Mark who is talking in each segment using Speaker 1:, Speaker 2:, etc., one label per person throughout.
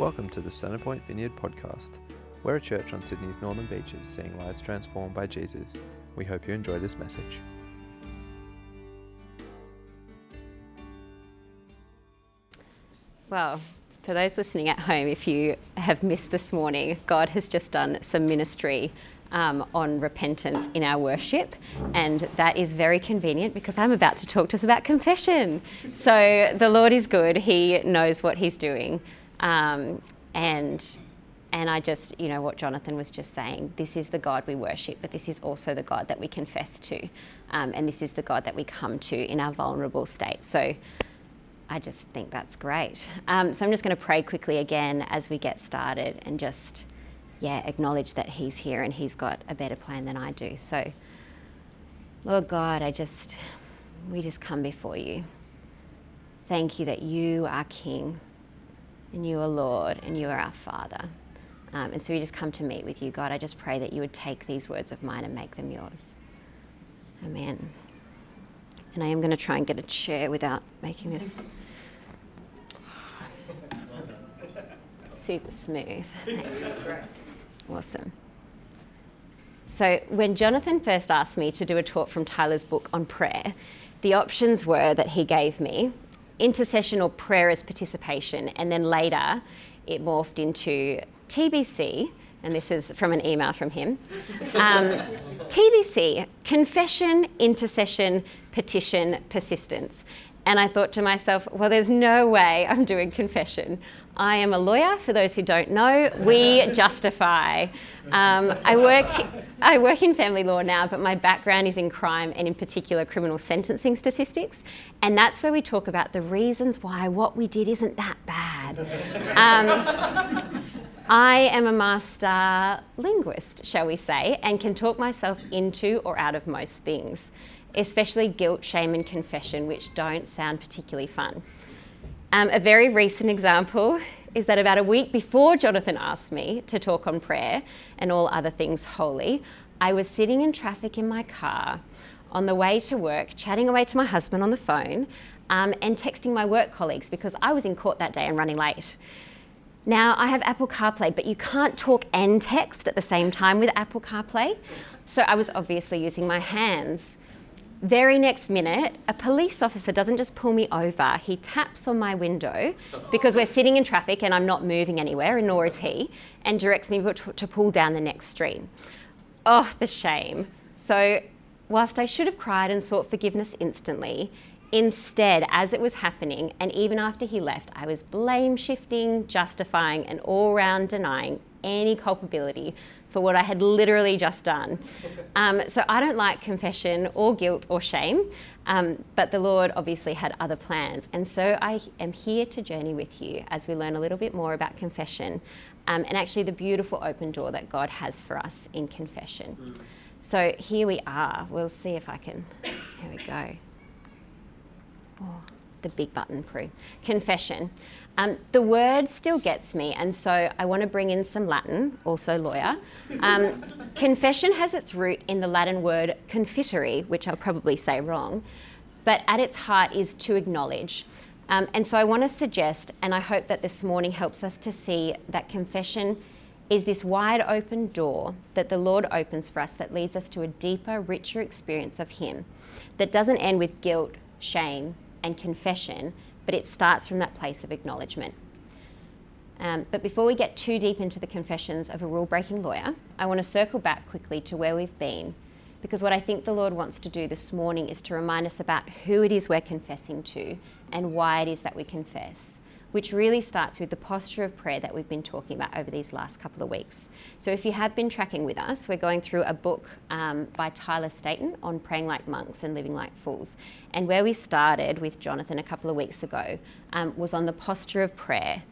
Speaker 1: Welcome to the Centrepoint Vineyard podcast. We're a church on Sydney's northern beaches seeing lives transformed by Jesus. We hope you enjoy this message.
Speaker 2: Well, for those listening at home, if you have missed this morning, God has just done some ministry um, on repentance in our worship, and that is very convenient because I'm about to talk to us about confession. So the Lord is good; He knows what He's doing, um, and and I just, you know, what Jonathan was just saying. This is the God we worship, but this is also the God that we confess to, um, and this is the God that we come to in our vulnerable state. So. I just think that's great. Um, so I'm just going to pray quickly again as we get started and just, yeah, acknowledge that He's here and He's got a better plan than I do. So, Lord God, I just, we just come before you. Thank you that you are King and you are Lord and you are our Father. Um, and so we just come to meet with you, God. I just pray that you would take these words of mine and make them yours. Amen. And I am going to try and get a chair without making this super smooth. awesome. So, when Jonathan first asked me to do a talk from Tyler's book on prayer, the options were that he gave me intercession or prayer as participation, and then later it morphed into TBC, and this is from an email from him. Um, TBC, confession, intercession, petition, persistence. And I thought to myself, well, there's no way I'm doing confession. I am a lawyer, for those who don't know. We justify. Um, I, work, I work in family law now, but my background is in crime and, in particular, criminal sentencing statistics. And that's where we talk about the reasons why what we did isn't that bad. Um, I am a master linguist, shall we say, and can talk myself into or out of most things especially guilt, shame, and confession, which don't sound particularly fun. Um, a very recent example is that about a week before Jonathan asked me to talk on prayer and all other things holy, I was sitting in traffic in my car on the way to work, chatting away to my husband on the phone, um, and texting my work colleagues because I was in court that day and running late. Now, I have Apple CarPlay, but you can't talk and text at the same time with Apple CarPlay. So I was obviously using my hands. Very next minute, a police officer doesn't just pull me over, he taps on my window because we're sitting in traffic and I'm not moving anywhere, and nor is he, and directs me to pull down the next street. Oh, the shame. So, whilst I should have cried and sought forgiveness instantly, instead, as it was happening, and even after he left, I was blame shifting, justifying, and all round denying any culpability for what I had literally just done. Um, so I don't like confession or guilt or shame, um, but the Lord obviously had other plans. And so I am here to journey with you as we learn a little bit more about confession um, and actually the beautiful open door that God has for us in confession. Mm. So here we are. We'll see if I can. Here we go. Oh, the big button, Prue. Confession. Um, the word still gets me, and so I want to bring in some Latin, also lawyer. Um, confession has its root in the Latin word confittere, which I'll probably say wrong, but at its heart is to acknowledge. Um, and so I want to suggest, and I hope that this morning helps us to see that confession is this wide open door that the Lord opens for us that leads us to a deeper, richer experience of Him that doesn't end with guilt, shame, and confession but it starts from that place of acknowledgement. Um, but before we get too deep into the confessions of a rule breaking lawyer, I want to circle back quickly to where we've been, because what I think the Lord wants to do this morning is to remind us about who it is we're confessing to and why it is that we confess which really starts with the posture of prayer that we've been talking about over these last couple of weeks. So, if you have been tracking with us, we're going through a book um, by Tyler Staton on praying like monks and living like fools. And where we started with Jonathan a couple of weeks ago um, was on the posture of prayer.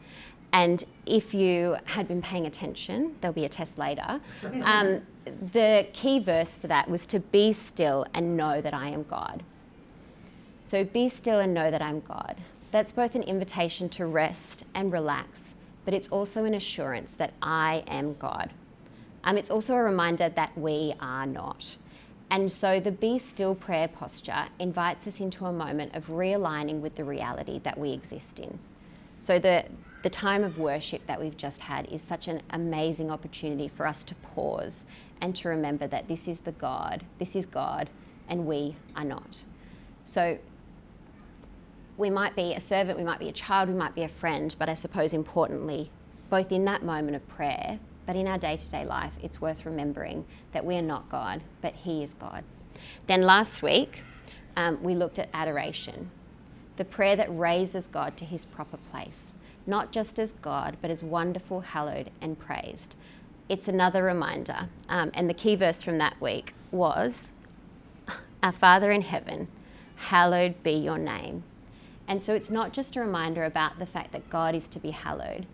Speaker 2: And if you had been paying attention, there'll be a test later. Um, the key verse for that was to be still and know that I am God. So be still and know that I'm God. That's both an invitation to rest and relax, but it's also an assurance that I am God. Um, it's also a reminder that we are not. And so the Be Still prayer posture invites us into a moment of realigning with the reality that we exist in. So the the time of worship that we've just had is such an amazing opportunity for us to pause and to remember that this is the God, this is God, and we are not. So we might be a servant, we might be a child, we might be a friend, but I suppose importantly, both in that moment of prayer, but in our day to day life, it's worth remembering that we are not God, but He is God. Then last week, um, we looked at adoration, the prayer that raises God to His proper place, not just as God, but as wonderful, hallowed, and praised. It's another reminder, um, and the key verse from that week was Our Father in heaven, hallowed be your name. And so it's not just a reminder about the fact that God is to be hallowed,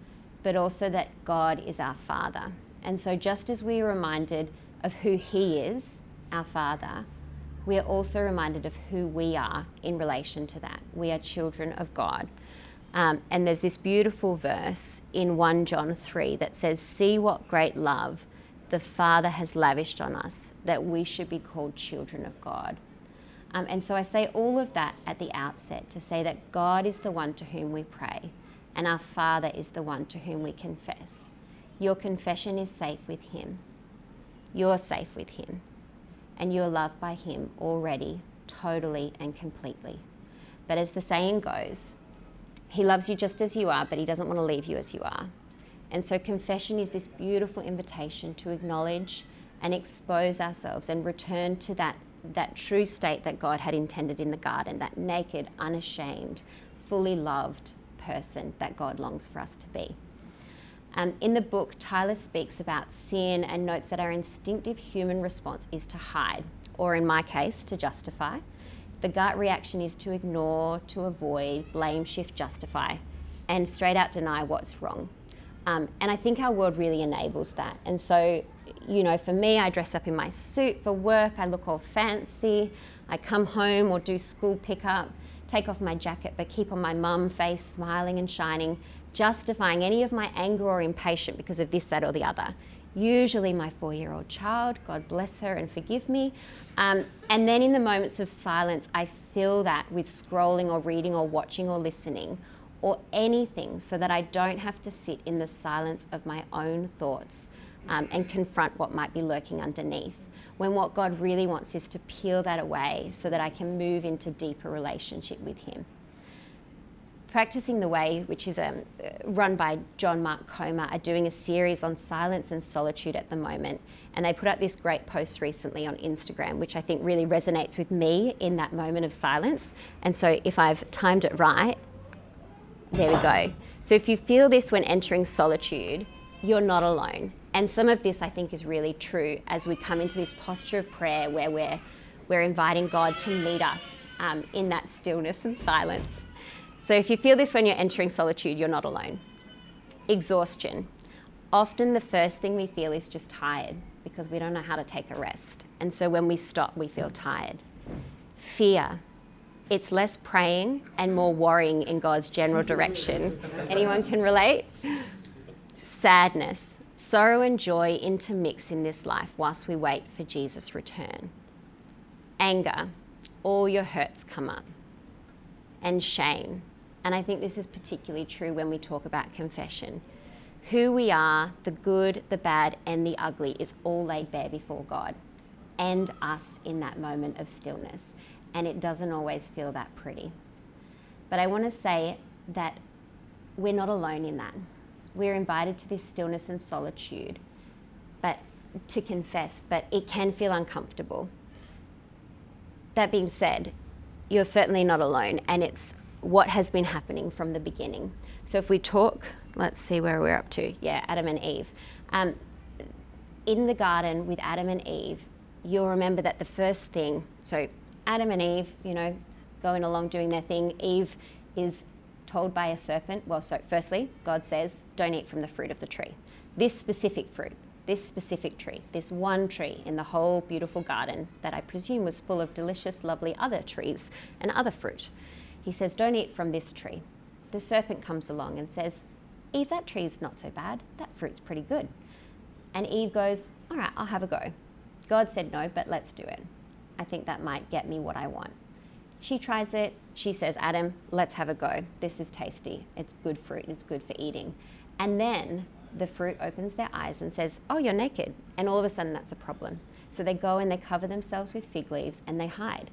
Speaker 2: but also that God is our Father. And so just as we are reminded of who He is, our Father, we are also reminded of who we are in relation to that. We are children of God. Um, and there's this beautiful verse in 1 John 3 that says, See what great love the Father has lavished on us, that we should be called children of God. Um, and so I say all of that at the outset to say that God is the one to whom we pray, and our Father is the one to whom we confess. Your confession is safe with Him. You're safe with Him, and you're loved by Him already, totally and completely. But as the saying goes, He loves you just as you are, but He doesn't want to leave you as you are. And so confession is this beautiful invitation to acknowledge and expose ourselves and return to that that true state that God had intended in the garden, that naked, unashamed, fully loved person that God longs for us to be. Um, in the book, Tyler speaks about sin and notes that our instinctive human response is to hide, or in my case, to justify. The gut reaction is to ignore, to avoid, blame, shift, justify, and straight out deny what's wrong. Um, and I think our world really enables that. And so you know, for me, I dress up in my suit for work, I look all fancy. I come home or do school pickup, take off my jacket, but keep on my mum face smiling and shining, justifying any of my anger or impatience because of this, that, or the other. Usually, my four year old child, God bless her and forgive me. Um, and then in the moments of silence, I fill that with scrolling or reading or watching or listening or anything so that I don't have to sit in the silence of my own thoughts um, and confront what might be lurking underneath. When what God really wants is to peel that away so that I can move into deeper relationship with Him. Practicing the Way, which is um, run by John Mark Comer, are doing a series on silence and solitude at the moment. And they put up this great post recently on Instagram, which I think really resonates with me in that moment of silence. And so if I've timed it right, there we go. So if you feel this when entering solitude, you're not alone. And some of this, I think, is really true as we come into this posture of prayer where we're, we're inviting God to meet us um, in that stillness and silence. So if you feel this when you're entering solitude, you're not alone. Exhaustion. Often the first thing we feel is just tired because we don't know how to take a rest. And so when we stop, we feel tired. Fear. It's less praying and more worrying in God's general direction. Anyone can relate? Sadness Sorrow and joy intermix in this life whilst we wait for Jesus' return. Anger, all your hurts come up. And shame. And I think this is particularly true when we talk about confession. Who we are, the good, the bad, and the ugly, is all laid bare before God and us in that moment of stillness. And it doesn't always feel that pretty. But I want to say that we're not alone in that we're invited to this stillness and solitude, but to confess, but it can feel uncomfortable. That being said, you're certainly not alone, and it's what has been happening from the beginning. So if we talk, let's see where we're up to. Yeah, Adam and Eve. Um, in the garden with Adam and Eve, you'll remember that the first thing, so Adam and Eve, you know, going along doing their thing, Eve is told by a serpent? Well, so firstly, God says, don't eat from the fruit of the tree. This specific fruit, this specific tree, this one tree in the whole beautiful garden that I presume was full of delicious, lovely other trees and other fruit. He says, don't eat from this tree. The serpent comes along and says, Eve, that tree's not so bad. That fruit's pretty good. And Eve goes, all right, I'll have a go. God said no, but let's do it. I think that might get me what I want. She tries it. She says, Adam, let's have a go. This is tasty. It's good fruit. It's good for eating. And then the fruit opens their eyes and says, Oh, you're naked. And all of a sudden, that's a problem. So they go and they cover themselves with fig leaves and they hide.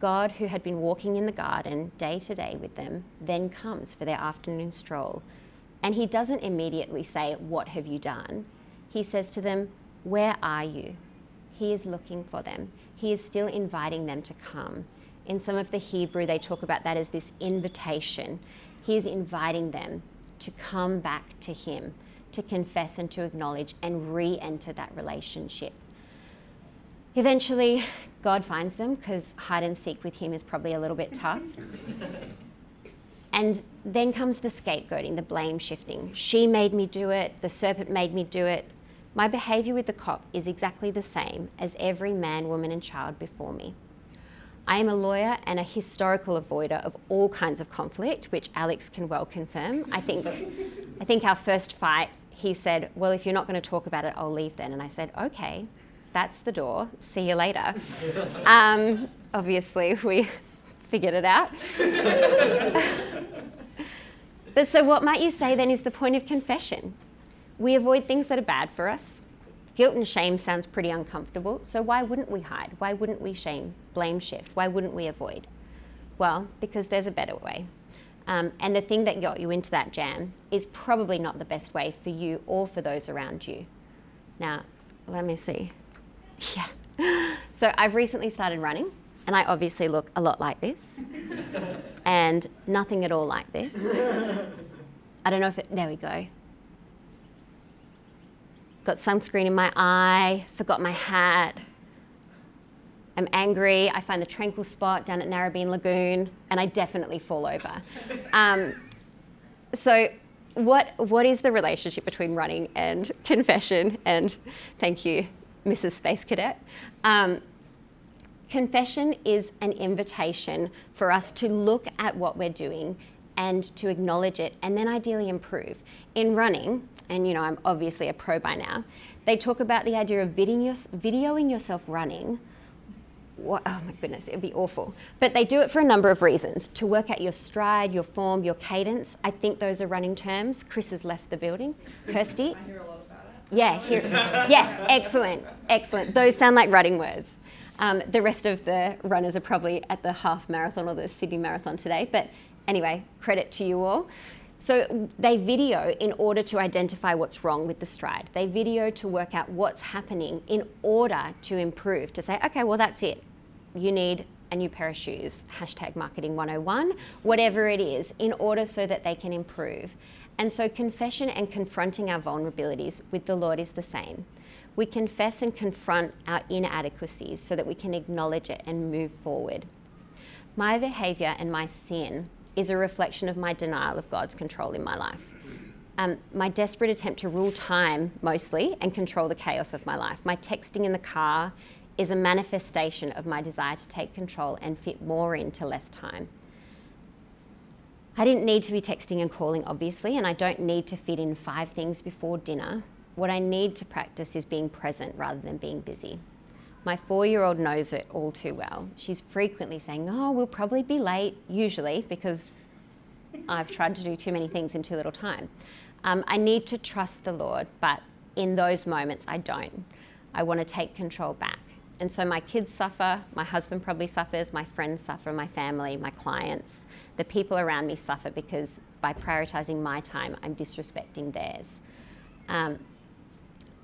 Speaker 2: God, who had been walking in the garden day to day with them, then comes for their afternoon stroll. And he doesn't immediately say, What have you done? He says to them, Where are you? He is looking for them. He is still inviting them to come. In some of the Hebrew, they talk about that as this invitation. He is inviting them to come back to Him, to confess and to acknowledge and re enter that relationship. Eventually, God finds them because hide and seek with Him is probably a little bit tough. and then comes the scapegoating, the blame shifting. She made me do it, the serpent made me do it. My behaviour with the cop is exactly the same as every man, woman, and child before me. I am a lawyer and a historical avoider of all kinds of conflict, which Alex can well confirm. I think, I think our first fight, he said, Well, if you're not going to talk about it, I'll leave then. And I said, Okay, that's the door. See you later. um, obviously, we figured it out. but so, what might you say then is the point of confession? We avoid things that are bad for us. Guilt and shame sounds pretty uncomfortable, so why wouldn't we hide? Why wouldn't we shame, blame shift? Why wouldn't we avoid? Well, because there's a better way. Um, and the thing that got you into that jam is probably not the best way for you or for those around you. Now, let me see. Yeah. So I've recently started running, and I obviously look a lot like this, and nothing at all like this. I don't know if it, there we go got sunscreen in my eye, forgot my hat. I'm angry. I find the tranquil spot down at Narrabeen Lagoon, and I definitely fall over. Um, so, what what is the relationship between running and confession? And thank you, Mrs. Space Cadet. Um, confession is an invitation for us to look at what we're doing and to acknowledge it and then ideally improve. In running, and you know, I'm obviously a pro by now, they talk about the idea of videoing yourself running. What, oh my goodness, it would be awful. But they do it for a number of reasons to work out your stride, your form, your cadence. I think those are running terms. Chris has left the building. Kirsty?
Speaker 3: I hear a lot about it.
Speaker 2: Yeah, here, yeah, excellent, excellent. Those sound like running words. Um, the rest of the runners are probably at the half marathon or the Sydney Marathon today, but Anyway, credit to you all. So they video in order to identify what's wrong with the stride. They video to work out what's happening in order to improve, to say, okay, well, that's it. You need a new pair of shoes, hashtag marketing 101, whatever it is, in order so that they can improve. And so confession and confronting our vulnerabilities with the Lord is the same. We confess and confront our inadequacies so that we can acknowledge it and move forward. My behavior and my sin is a reflection of my denial of God's control in my life. Um, my desperate attempt to rule time mostly and control the chaos of my life. My texting in the car is a manifestation of my desire to take control and fit more into less time. I didn't need to be texting and calling, obviously, and I don't need to fit in five things before dinner. What I need to practice is being present rather than being busy. My four year old knows it all too well. She's frequently saying, Oh, we'll probably be late, usually, because I've tried to do too many things in too little time. Um, I need to trust the Lord, but in those moments, I don't. I want to take control back. And so my kids suffer, my husband probably suffers, my friends suffer, my family, my clients, the people around me suffer because by prioritizing my time, I'm disrespecting theirs. Um,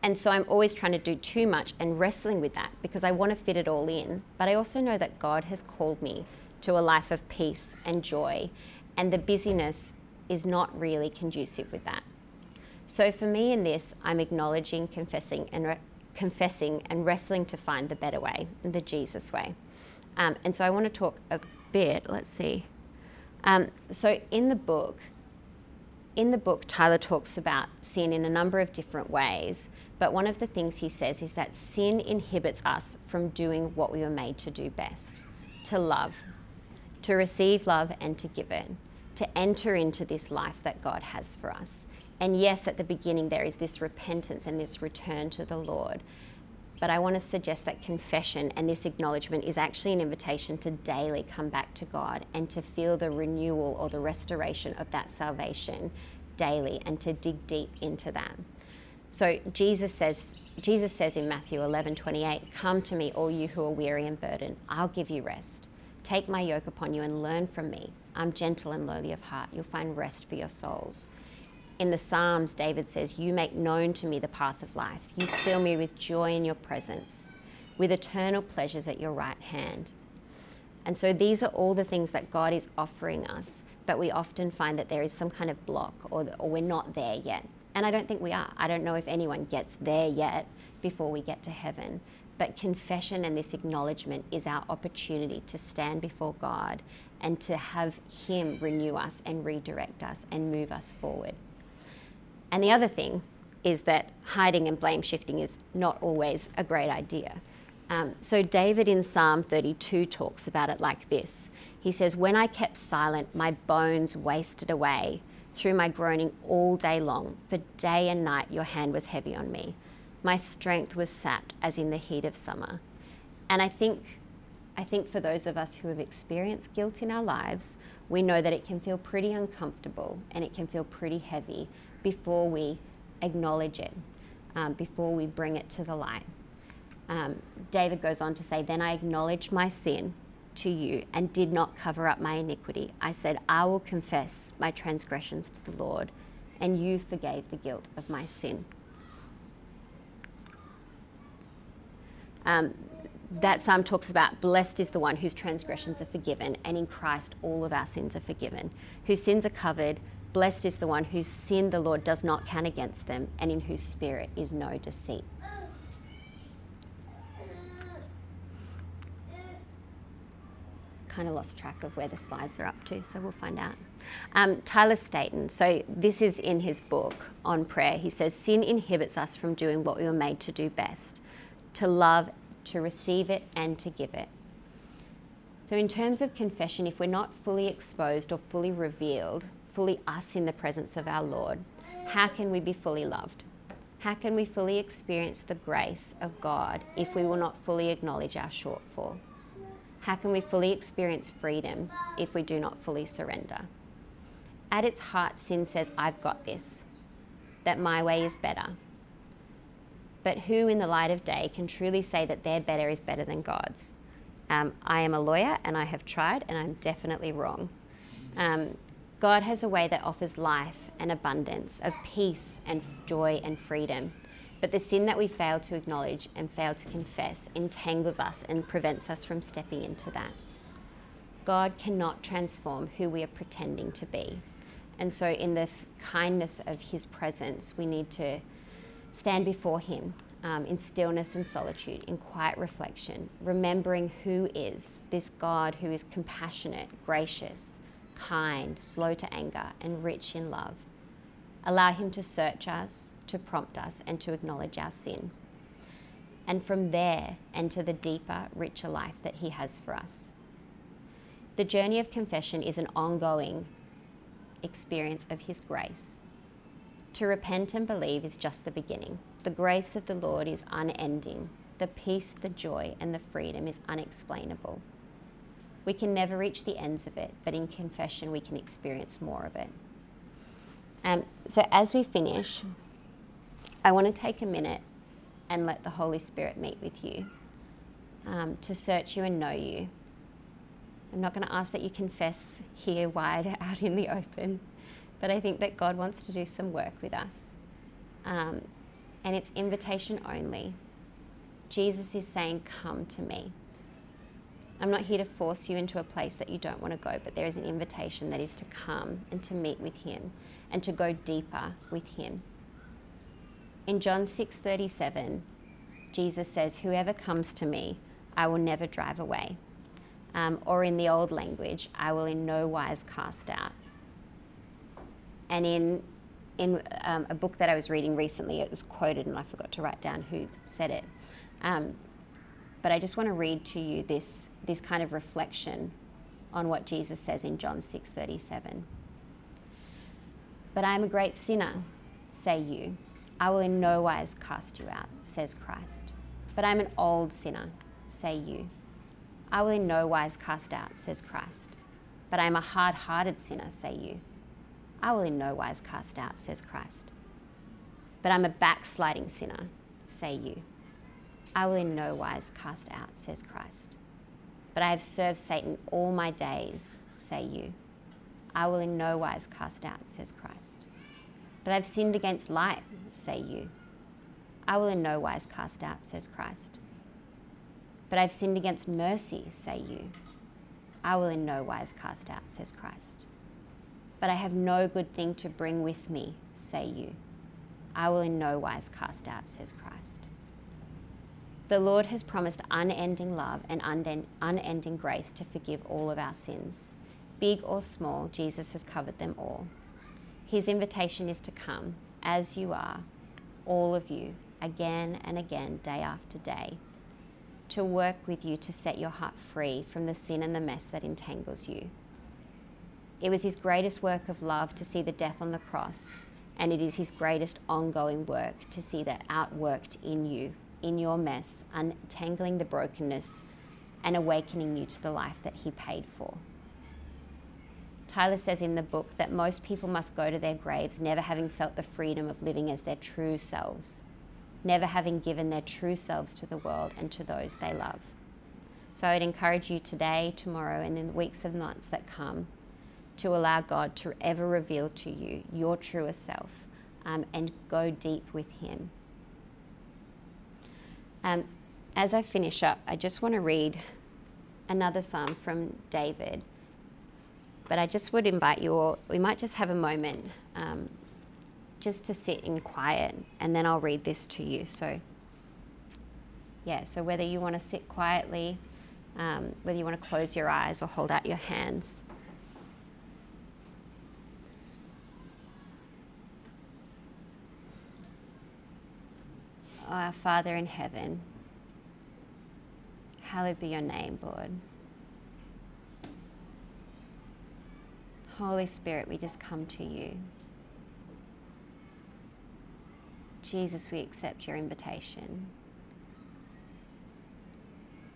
Speaker 2: and so I'm always trying to do too much and wrestling with that because I want to fit it all in. But I also know that God has called me to a life of peace and joy, and the busyness is not really conducive with that. So for me in this, I'm acknowledging, confessing, and re- confessing and wrestling to find the better way, the Jesus way. Um, and so I want to talk a bit. Let's see. Um, so in the book, in the book, Tyler talks about sin in a number of different ways. But one of the things he says is that sin inhibits us from doing what we were made to do best to love, to receive love and to give it, to enter into this life that God has for us. And yes, at the beginning, there is this repentance and this return to the Lord. But I want to suggest that confession and this acknowledgement is actually an invitation to daily come back to God and to feel the renewal or the restoration of that salvation daily and to dig deep into that. So Jesus says, Jesus says in Matthew 11 28, Come to me, all you who are weary and burdened, I'll give you rest. Take my yoke upon you and learn from me. I'm gentle and lowly of heart. You'll find rest for your souls. In the Psalms, David says, You make known to me the path of life. You fill me with joy in your presence, with eternal pleasures at your right hand. And so these are all the things that God is offering us, but we often find that there is some kind of block or, or we're not there yet. And I don't think we are. I don't know if anyone gets there yet before we get to heaven. But confession and this acknowledgement is our opportunity to stand before God and to have Him renew us and redirect us and move us forward. And the other thing is that hiding and blame shifting is not always a great idea. Um, so, David in Psalm 32 talks about it like this He says, When I kept silent, my bones wasted away through my groaning all day long, for day and night your hand was heavy on me. My strength was sapped as in the heat of summer. And I think, I think for those of us who have experienced guilt in our lives, we know that it can feel pretty uncomfortable and it can feel pretty heavy before we acknowledge it, um, before we bring it to the light. Um, David goes on to say, Then I acknowledged my sin to you and did not cover up my iniquity. I said, I will confess my transgressions to the Lord, and you forgave the guilt of my sin. Um, that psalm talks about blessed is the one whose transgressions are forgiven, and in Christ all of our sins are forgiven, whose sins are covered, Blessed is the one whose sin the Lord does not count against them, and in whose spirit is no deceit. Kind of lost track of where the slides are up to, so we'll find out. Um, Tyler Staton, so this is in his book on prayer. He says, Sin inhibits us from doing what we were made to do best to love, to receive it, and to give it. So, in terms of confession, if we're not fully exposed or fully revealed, fully us in the presence of our Lord, how can we be fully loved? How can we fully experience the grace of God if we will not fully acknowledge our shortfall? How can we fully experience freedom if we do not fully surrender? At its heart, sin says, I've got this, that my way is better. But who in the light of day can truly say that their better is better than God's? Um, I am a lawyer and I have tried, and I'm definitely wrong. Um, God has a way that offers life and abundance of peace and joy and freedom. But the sin that we fail to acknowledge and fail to confess entangles us and prevents us from stepping into that. God cannot transform who we are pretending to be. And so, in the f- kindness of His presence, we need to stand before Him um, in stillness and solitude, in quiet reflection, remembering who is this God who is compassionate, gracious, kind, slow to anger, and rich in love. Allow Him to search us, to prompt us, and to acknowledge our sin. And from there, enter the deeper, richer life that He has for us. The journey of confession is an ongoing experience of His grace. To repent and believe is just the beginning. The grace of the Lord is unending. The peace, the joy, and the freedom is unexplainable. We can never reach the ends of it, but in confession, we can experience more of it. Um, so, as we finish, I want to take a minute and let the Holy Spirit meet with you um, to search you and know you. I'm not going to ask that you confess here wide out in the open, but I think that God wants to do some work with us. Um, and it's invitation only. Jesus is saying, Come to me. I'm not here to force you into a place that you don't want to go, but there is an invitation that is to come and to meet with him and to go deeper with him. In John 6:37, Jesus says, "Whoever comes to me, I will never drive away." Um, or in the old language, I will in no wise cast out. And in in um, a book that I was reading recently, it was quoted, and I forgot to write down who said it. Um, but I just want to read to you this, this kind of reflection on what Jesus says in John 6:37. But I am a great sinner, say you. I will in no wise cast you out, says Christ. But I'm an old sinner, say you. I will in no wise cast out, says Christ. But I am a hard hearted sinner, say you. I will in no wise cast out, says Christ. But I'm a backsliding sinner, say you. I will in no wise cast out, says Christ. But I have served Satan all my days, say you. I will in no wise cast out, says Christ. But I've sinned against light, say you. I will in no wise cast out, says Christ. But I've sinned against mercy, say you. I will in no wise cast out, says Christ. But I have no good thing to bring with me, say you. I will in no wise cast out, says Christ. The Lord has promised unending love and unending grace to forgive all of our sins. Big or small, Jesus has covered them all. His invitation is to come as you are, all of you, again and again, day after day, to work with you to set your heart free from the sin and the mess that entangles you. It was his greatest work of love to see the death on the cross, and it is his greatest ongoing work to see that outworked in you, in your mess, untangling the brokenness and awakening you to the life that he paid for. Tyler says in the book that most people must go to their graves never having felt the freedom of living as their true selves, never having given their true selves to the world and to those they love. So I'd encourage you today, tomorrow, and in the weeks and months that come to allow God to ever reveal to you your truest self um, and go deep with Him. Um, as I finish up, I just want to read another psalm from David but I just would invite you all, we might just have a moment um, just to sit in quiet and then I'll read this to you. So, yeah, so whether you want to sit quietly, um, whether you want to close your eyes or hold out your hands. Our Father in heaven, hallowed be your name, Lord. Holy Spirit, we just come to you. Jesus, we accept your invitation.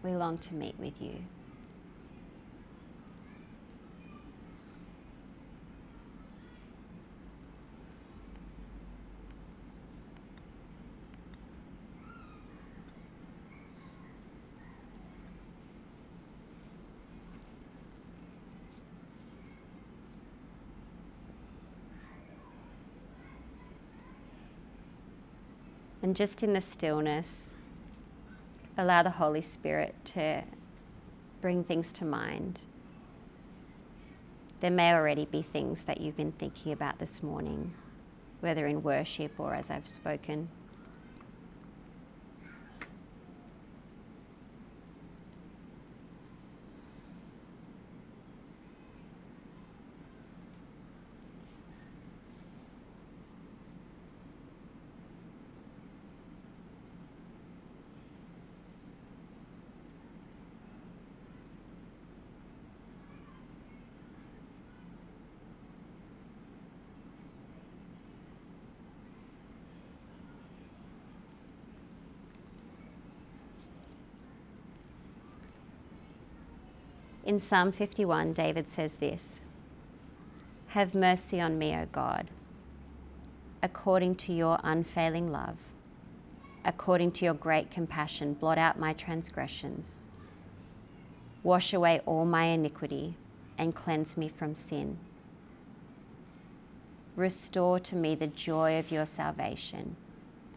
Speaker 2: We long to meet with you. And just in the stillness, allow the Holy Spirit to bring things to mind. There may already be things that you've been thinking about this morning, whether in worship or as I've spoken. In Psalm 51, David says this Have mercy on me, O God, according to your unfailing love. According to your great compassion, blot out my transgressions. Wash away all my iniquity and cleanse me from sin. Restore to me the joy of your salvation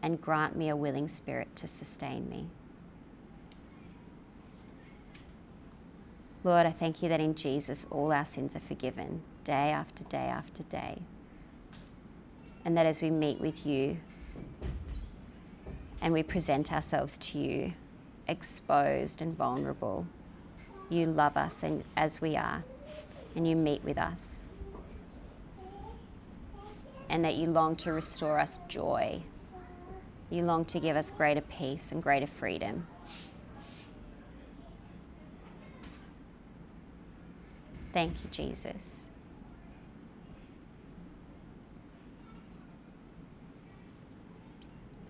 Speaker 2: and grant me a willing spirit to sustain me. Lord, I thank you that in Jesus all our sins are forgiven day after day after day. And that as we meet with you and we present ourselves to you, exposed and vulnerable, you love us and as we are, and you meet with us. And that you long to restore us joy. You long to give us greater peace and greater freedom. Thank you, Jesus.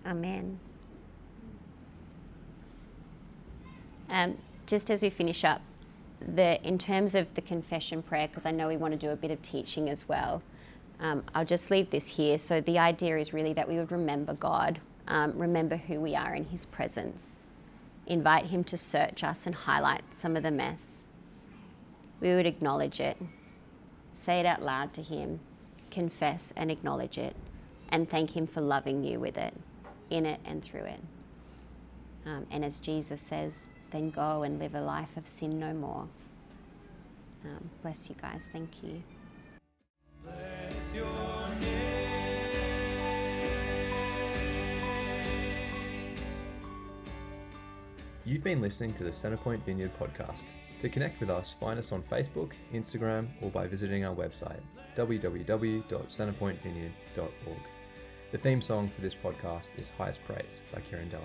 Speaker 2: Amen. Um, just as we finish up, the, in terms of the confession prayer, because I know we want to do a bit of teaching as well, um, I'll just leave this here. So the idea is really that we would remember God, um, remember who we are in His presence, invite Him to search us and highlight some of the mess. We would acknowledge it, say it out loud to Him, confess and acknowledge it, and thank Him for loving you with it, in it and through it. Um, and as Jesus says, then go and live a life of sin no more. Um, bless you guys. Thank you.
Speaker 1: You've been listening to the Centrepoint Vineyard podcast. To connect with us, find us on Facebook, Instagram, or by visiting our website, www.centerpointvineyard.org. The theme song for this podcast is Highest Praise by Kieran Del